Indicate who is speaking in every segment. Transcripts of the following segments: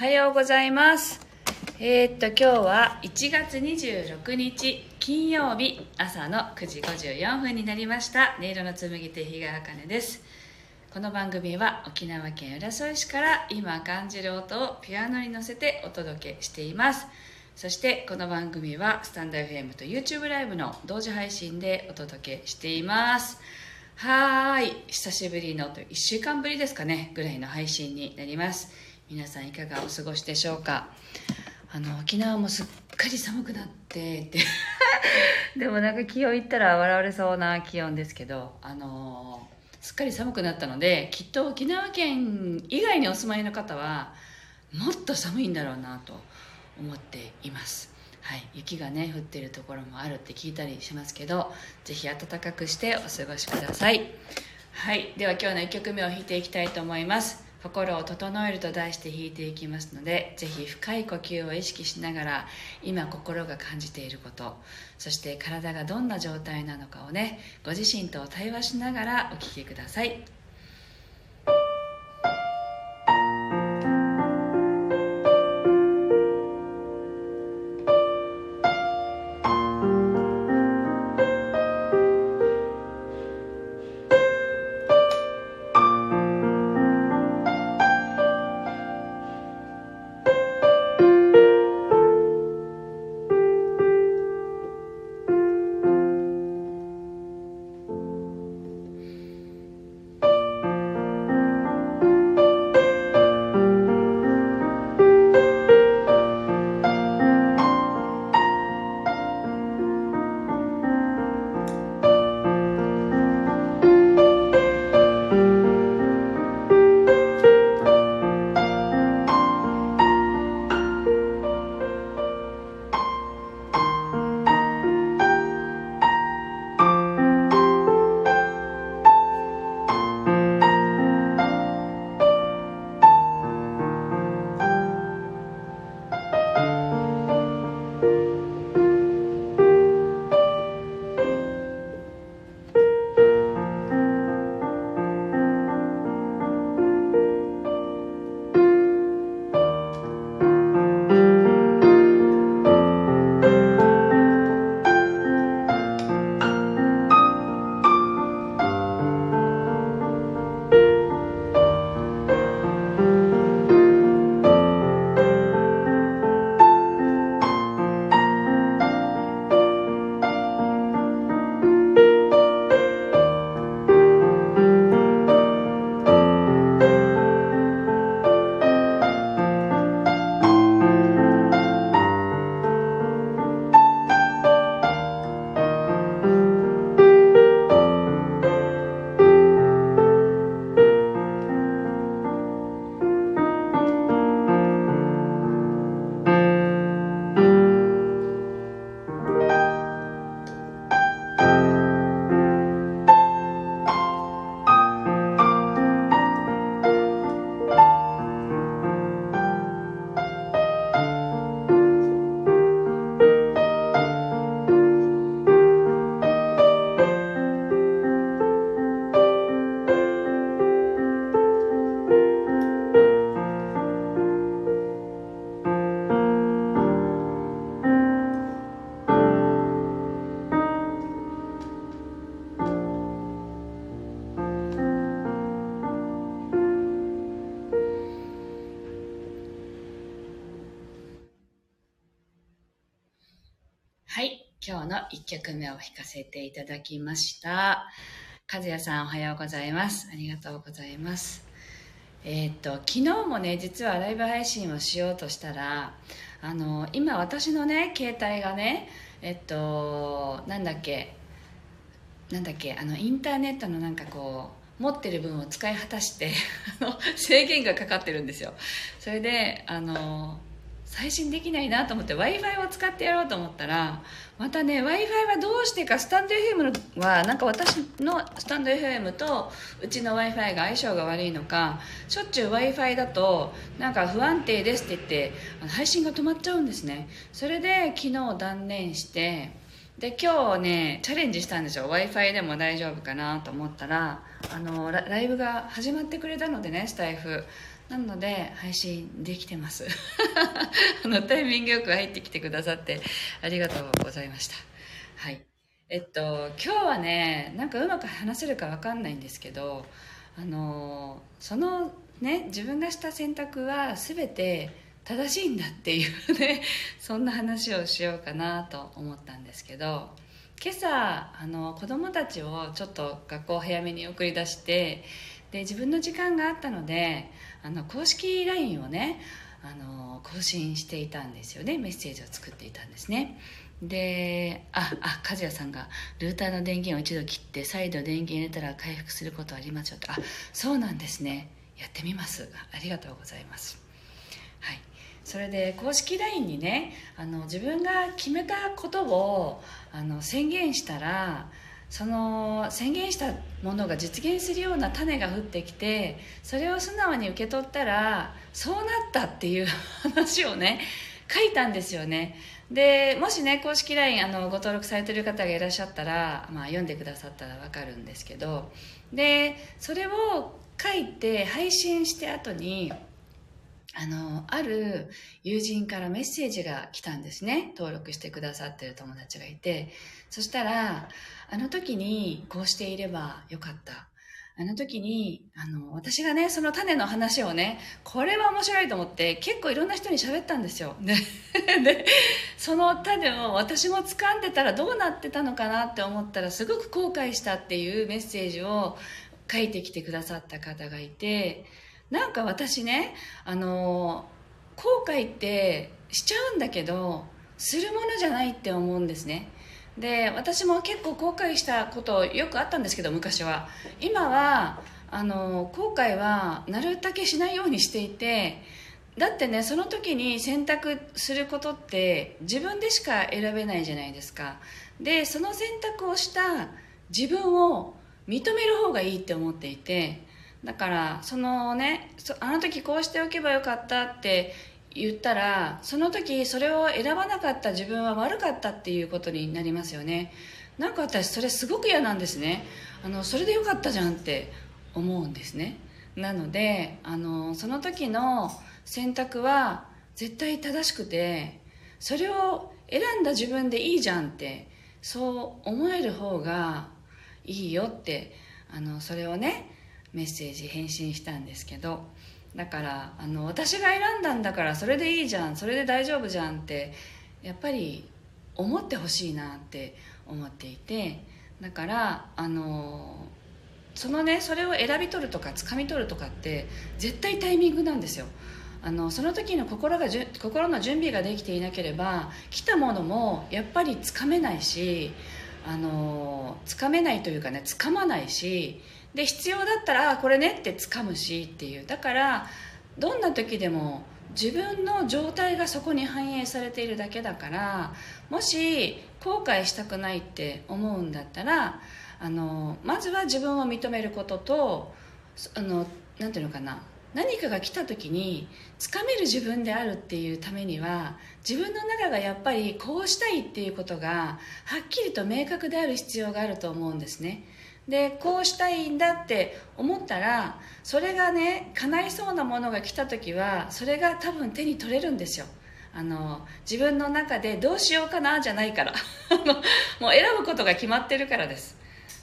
Speaker 1: はようございます。えー、っと今日は1月26日金曜日朝の9時54分になりました。音色の紡手日川茜です。この番組は沖縄県浦添市から今感じる音をピアノに乗せてお届けしています。そしてこの番組はスタンド FM と YouTube ライブの同時配信でお届けしています。はーい。久しぶりのと1週間ぶりですかねぐらいの配信になります。皆さんいかがお過ごしでしょうか？あの沖縄もすっかり寒くなってって。でもなんか気温いったら笑われそうな気温ですけどあのすっかり寒くなったのできっと沖縄県以外にお住まいの方はもっと寒いんだろうなと思っています。はい。雪がね降ってるところもあるって聞いたりしますけどぜひ暖かくしてお過ごしください。はい。では今日の1曲目を弾いていきたいと思います。心を整えると題して弾いていきますのでぜひ深い呼吸を意識しながら今心が感じていることそして体がどんな状態なのかをねご自身と対話しながらお聴きください。今日の1曲目を弾かせていただきました。和也さんおはようございます。ありがとうございます。えー、っと、昨日もね、実はライブ配信をしようとしたら、あの、今私のね、携帯がね、えっと、なんだっけ、なんだっけ、あの、インターネットのなんかこう、持ってる分を使い果たして 制限がかかってるんですよそれであの最新できないなと思って w i f i を使ってやろうと思ったらまたね w i f i はどうしてかスタンド FM はなんか私のスタンド FM とうちの w i f i が相性が悪いのかしょっちゅう w i f i だとなんか不安定ですって言って配信が止まっちゃうんですね。それで昨日断念してで今日ねチャレンジしたんですよ。w i f i でも大丈夫かなと思ったらあのライブが始まってくれたのでねスタイフ。なので配信できてます。あのタイミングよく入ってきてくださってありがとうございました。はい。えっと今日はねなんかうまく話せるか分かんないんですけどあのそのね自分がした選択は全て正しいんだっていうね そんな話をしようかなと思ったんですけど今朝あの子供たちをちょっと学校早めに送り出してで自分の時間があったのであの公式 LINE をねあの更新していたんですよね。メッセージを作っていたんですね。でああ和也さんがルーターの電源を一度切って再度電源入れたら回復することありますよと。あそうなんですね。やってみます。ありがとうございます。はい。それで公式 LINE にねあの自分が決めたことをあの宣言したらその宣言したものが実現するような種が降ってきてそれを素直に受け取ったらそうなったっていう話をね書いたんですよね。でもしね公式 LINE あのご登録されてる方がいらっしゃったら、まあ、読んでくださったら分かるんですけど。でそれを書いて配信して後にあの、ある友人からメッセージが来たんですね。登録してくださってる友達がいて。そしたら、あの時にこうしていればよかった。あの時に、あの、私がね、その種の話をね、これは面白いと思って、結構いろんな人に喋ったんですよ。で、でその種を私も掴んでたらどうなってたのかなって思ったら、すごく後悔したっていうメッセージを書いてきてくださった方がいて、なんか私ねあの後悔ってしちゃうんだけどするものじゃないって思うんですね。で私も結構後悔したことよくあったんですけど昔は。今はあの後悔はなるだけしないようにしていてだってねその時に選択することって自分でしか選べないじゃないですか。でその選択をした自分を認める方がいいって思っていてだからそのねあの時こうしておけばよかったって言ったらその時それを選ばなかった自分は悪かったっていうことになりますよね。なんか私それすごく嫌なんですね。あのそれでよかったじゃんって思うんですね。なのであのその時の選択は絶対正しくてそれを選んだ自分でいいじゃんってそう思える方がいいよってあのそれをねメッセージ返信したんですけどだからあの私が選んだんだからそれでいいじゃんそれで大丈夫じゃんってやっぱり思ってほしいなって思っていてだからあのそのねそれを選び取るとか掴み取るとかって絶対タイミングなんですよ。あのその時の心がじゅ心の準備ができていなければ来たものもやっぱりつかめないしあのつかめないというかねつかまないしで必要だったらこれねって掴むしっていう。だからどんな時でも自分の状態がそこに反映されているだけだからもし後悔したくないって思うんだったらあのまずは自分を認めることとあのなんていうのかな。何かが来た時につかめる自分であるっていうためには自分の中がやっぱりこうしたいっていうことがはっきりと明確である必要があると思うんですね。でこうしたいんだって思ったらそれがね叶いそうなものが来た時はそれが多分手に取れるんですよ。あの自分の中でどうしようかなじゃないから。もう選ぶことが決まってるからです。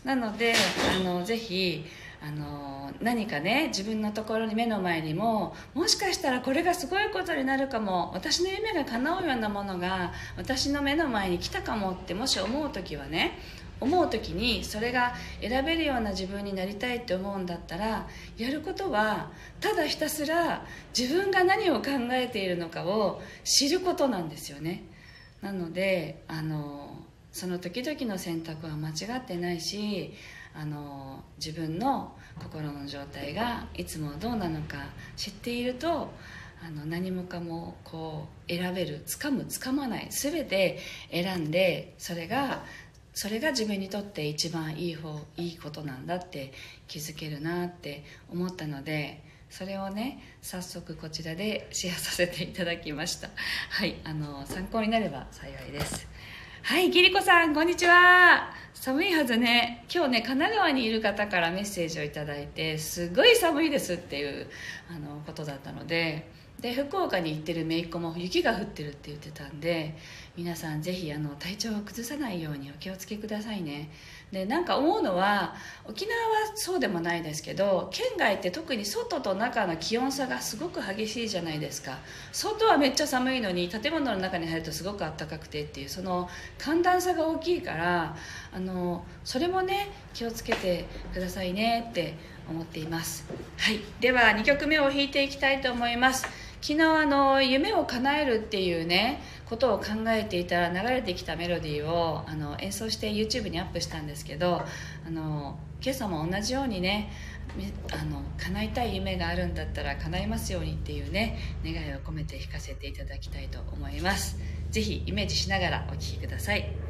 Speaker 1: なのであのぜひあの何かね自分のところに目の前にももしかしたらこれがすごいことになるかも私の夢が叶うようなものが私の目の前に来たかもってもし思う時はね思う時にそれが選べるような自分になりたいって思うんだったらやることはただひたすら自分が何を考えているのかを知ることなんですよね。なのであのその時々の選択は間違ってないしあの自分の心の状態がいつもどうなのか知っているとあの何もかもこう選べる掴む掴まない全て選んでそれがそれが自分にとって一番いい方いいことなんだって気づけるなって思ったのでそれをね早速こちらでシェアさせていただきました。はいあの参考になれば幸いです。はいギリコさんこんにちは。寒いはずね。今日ね神奈川にいる方からメッセージを頂いてすごい寒いですっていうあのことだったのでで福岡に行ってる姪っ子も雪が降ってるって言ってたんで皆さんぜひあの体調を崩さないようにお気をつけくださいね。でなんか思うのは沖縄はそうでもないですけど県外って特に外と中の気温差がすごく激しいじゃないですか。外はめっちゃ寒いのに建物の中に入るとすごく暖かくてっていうその寒暖差が大きいからあのそれもね気をつけてくださいねって思っています。はい。では2曲目を弾いていきたいと思います。昨日あの夢を叶えるっていうねことを考えていたら流れてきたメロディーをあの演奏して YouTube にアップしたんですけどあの今朝も同じようにねあの叶いたい夢があるんだったら叶いますようにっていうね願いを込めて弾かせていただきたいと思います。是非イメージしながらお聴きください。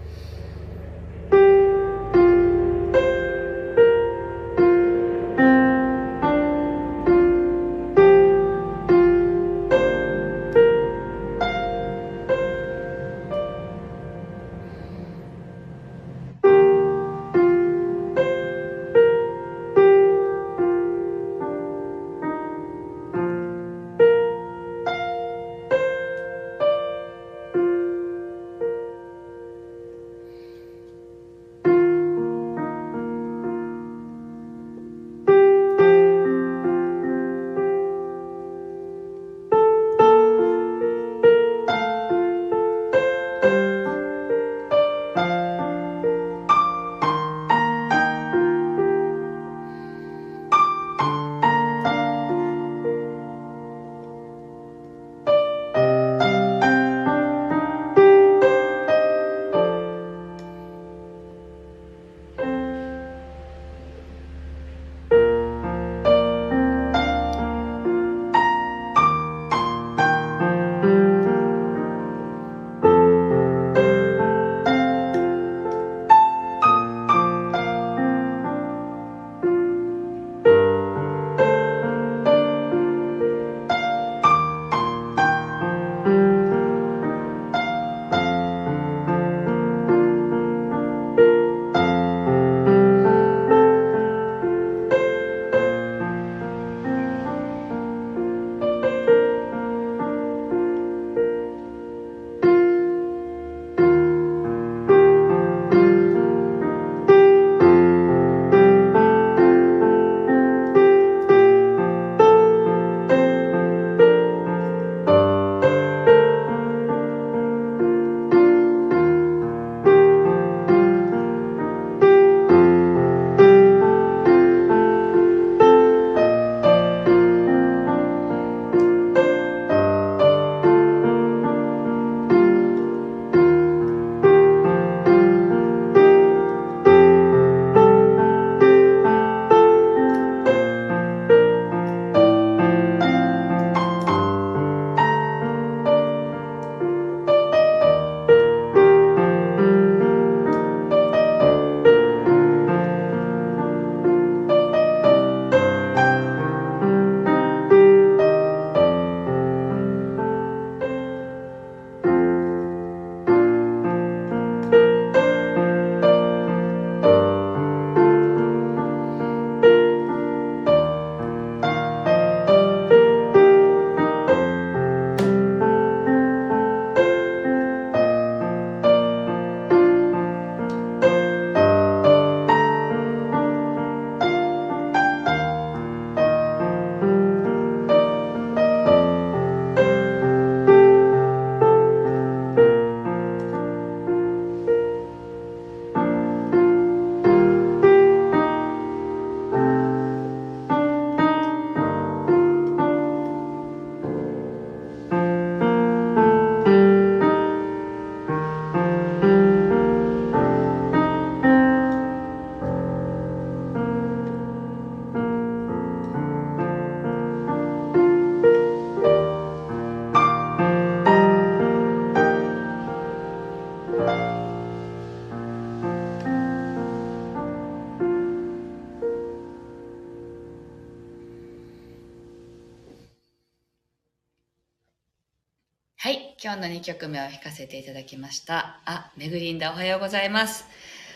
Speaker 1: 今日の2曲目を弾かせていただきました。あ、めぐりんだおはようございます。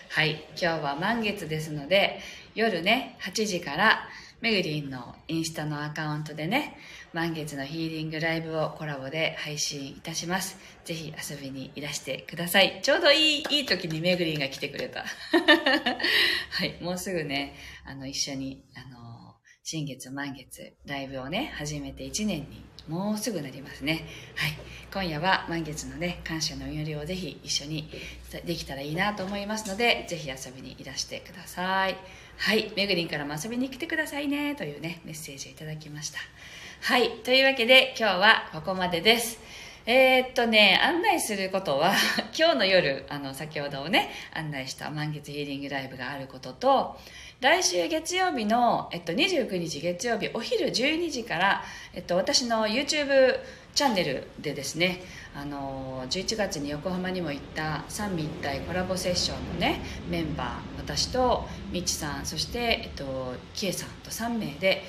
Speaker 1: はい今日は満月ですので夜ね8時からめぐりんのインスタのアカウントでね満月のヒーリングライブをコラボで配信いたしますぜひ遊びにいらしてくださいちょうどいいいい時にめぐりんが来てくれた はいもうすぐねあの一緒にあの新月満月ライブをね始めて1年にもうすぐなりますね。はい。今夜は満月のね、感謝の祈りをぜひ一緒にできたらいいなと思いますので、ぜひ遊びにいらしてください。はい。めぐりんからも遊びに来てくださいね、というね、メッセージをいただきました。はい。というわけで、今日はここまでです。えー、っとね、案内することは、今日の夜、あの、先ほどね、案内した満月ヒーリングライブがあることと、来週月曜日の、えっと、29日月曜日お昼12時から、えっと、私の YouTube チャンネルでですねあの11月に横浜にも行った三位一体コラボセッションのねメンバー私とみちさんそして、えっと、きえさんと3名で、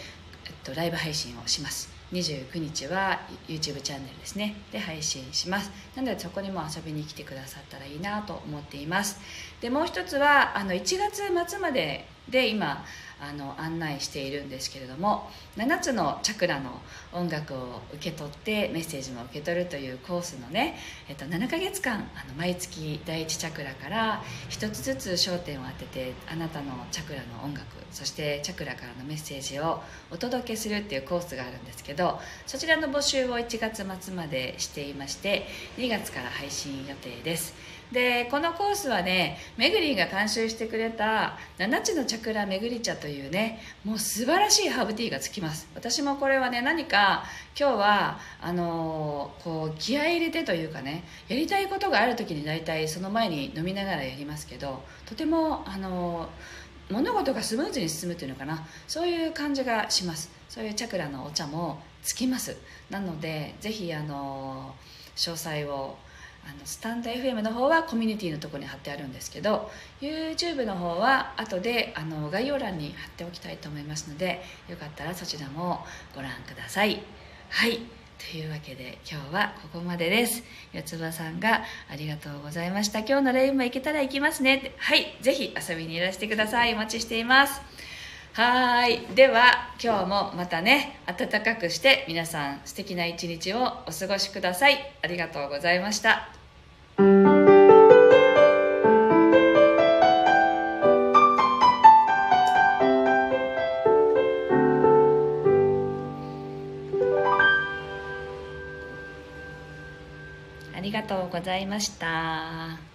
Speaker 1: えっと、ライブ配信をします。29日は YouTube チャンネルですね。で配信します。なのでそこにも遊びに来てくださったらいいなと思っています。でもう一つはあの1月末までで今あの案内しているんですけれども7つのチャクラの音楽を受け取ってメッセージも受け取るというコースのね、えっと、7ヶ月間あの毎月第1チャクラから1つずつ焦点を当ててあなたのチャクラの音楽そしてチャクラからのメッセージをお届けするっていうコースがあるんですけどそちらの募集を1月末までしていまして2月から配信予定です。でこのコースはねめぐりんが監修してくれた7つのチャクラめぐり茶というねもう素晴らしいハーブティーがつきます。私もこれはね何か今日はあのー、こう気合い入れてというかねやりたいことがある時に大体その前に飲みながらやりますけどとてもあのー物事がスムーズに進むというのかな。そういう感じがします。そういうチャクラのお茶もつきます。なのでぜひあの詳細をあのスタンド FM の方はコミュニティのとこに貼ってあるんですけど YouTube の方は後であの概要欄に貼っておきたいと思いますのでよかったらそちらもご覧ください。はい。というわけで今日はここまでです。四つ葉さんがありがとうございました。今日のレインも行けたら行きますね。はい。ぜひ遊びにいらしてください。お待ちしています。はい。では今日もまたね暖かくして皆さん素敵な一日をお過ごしください。ありがとうございました。ありがとうございました。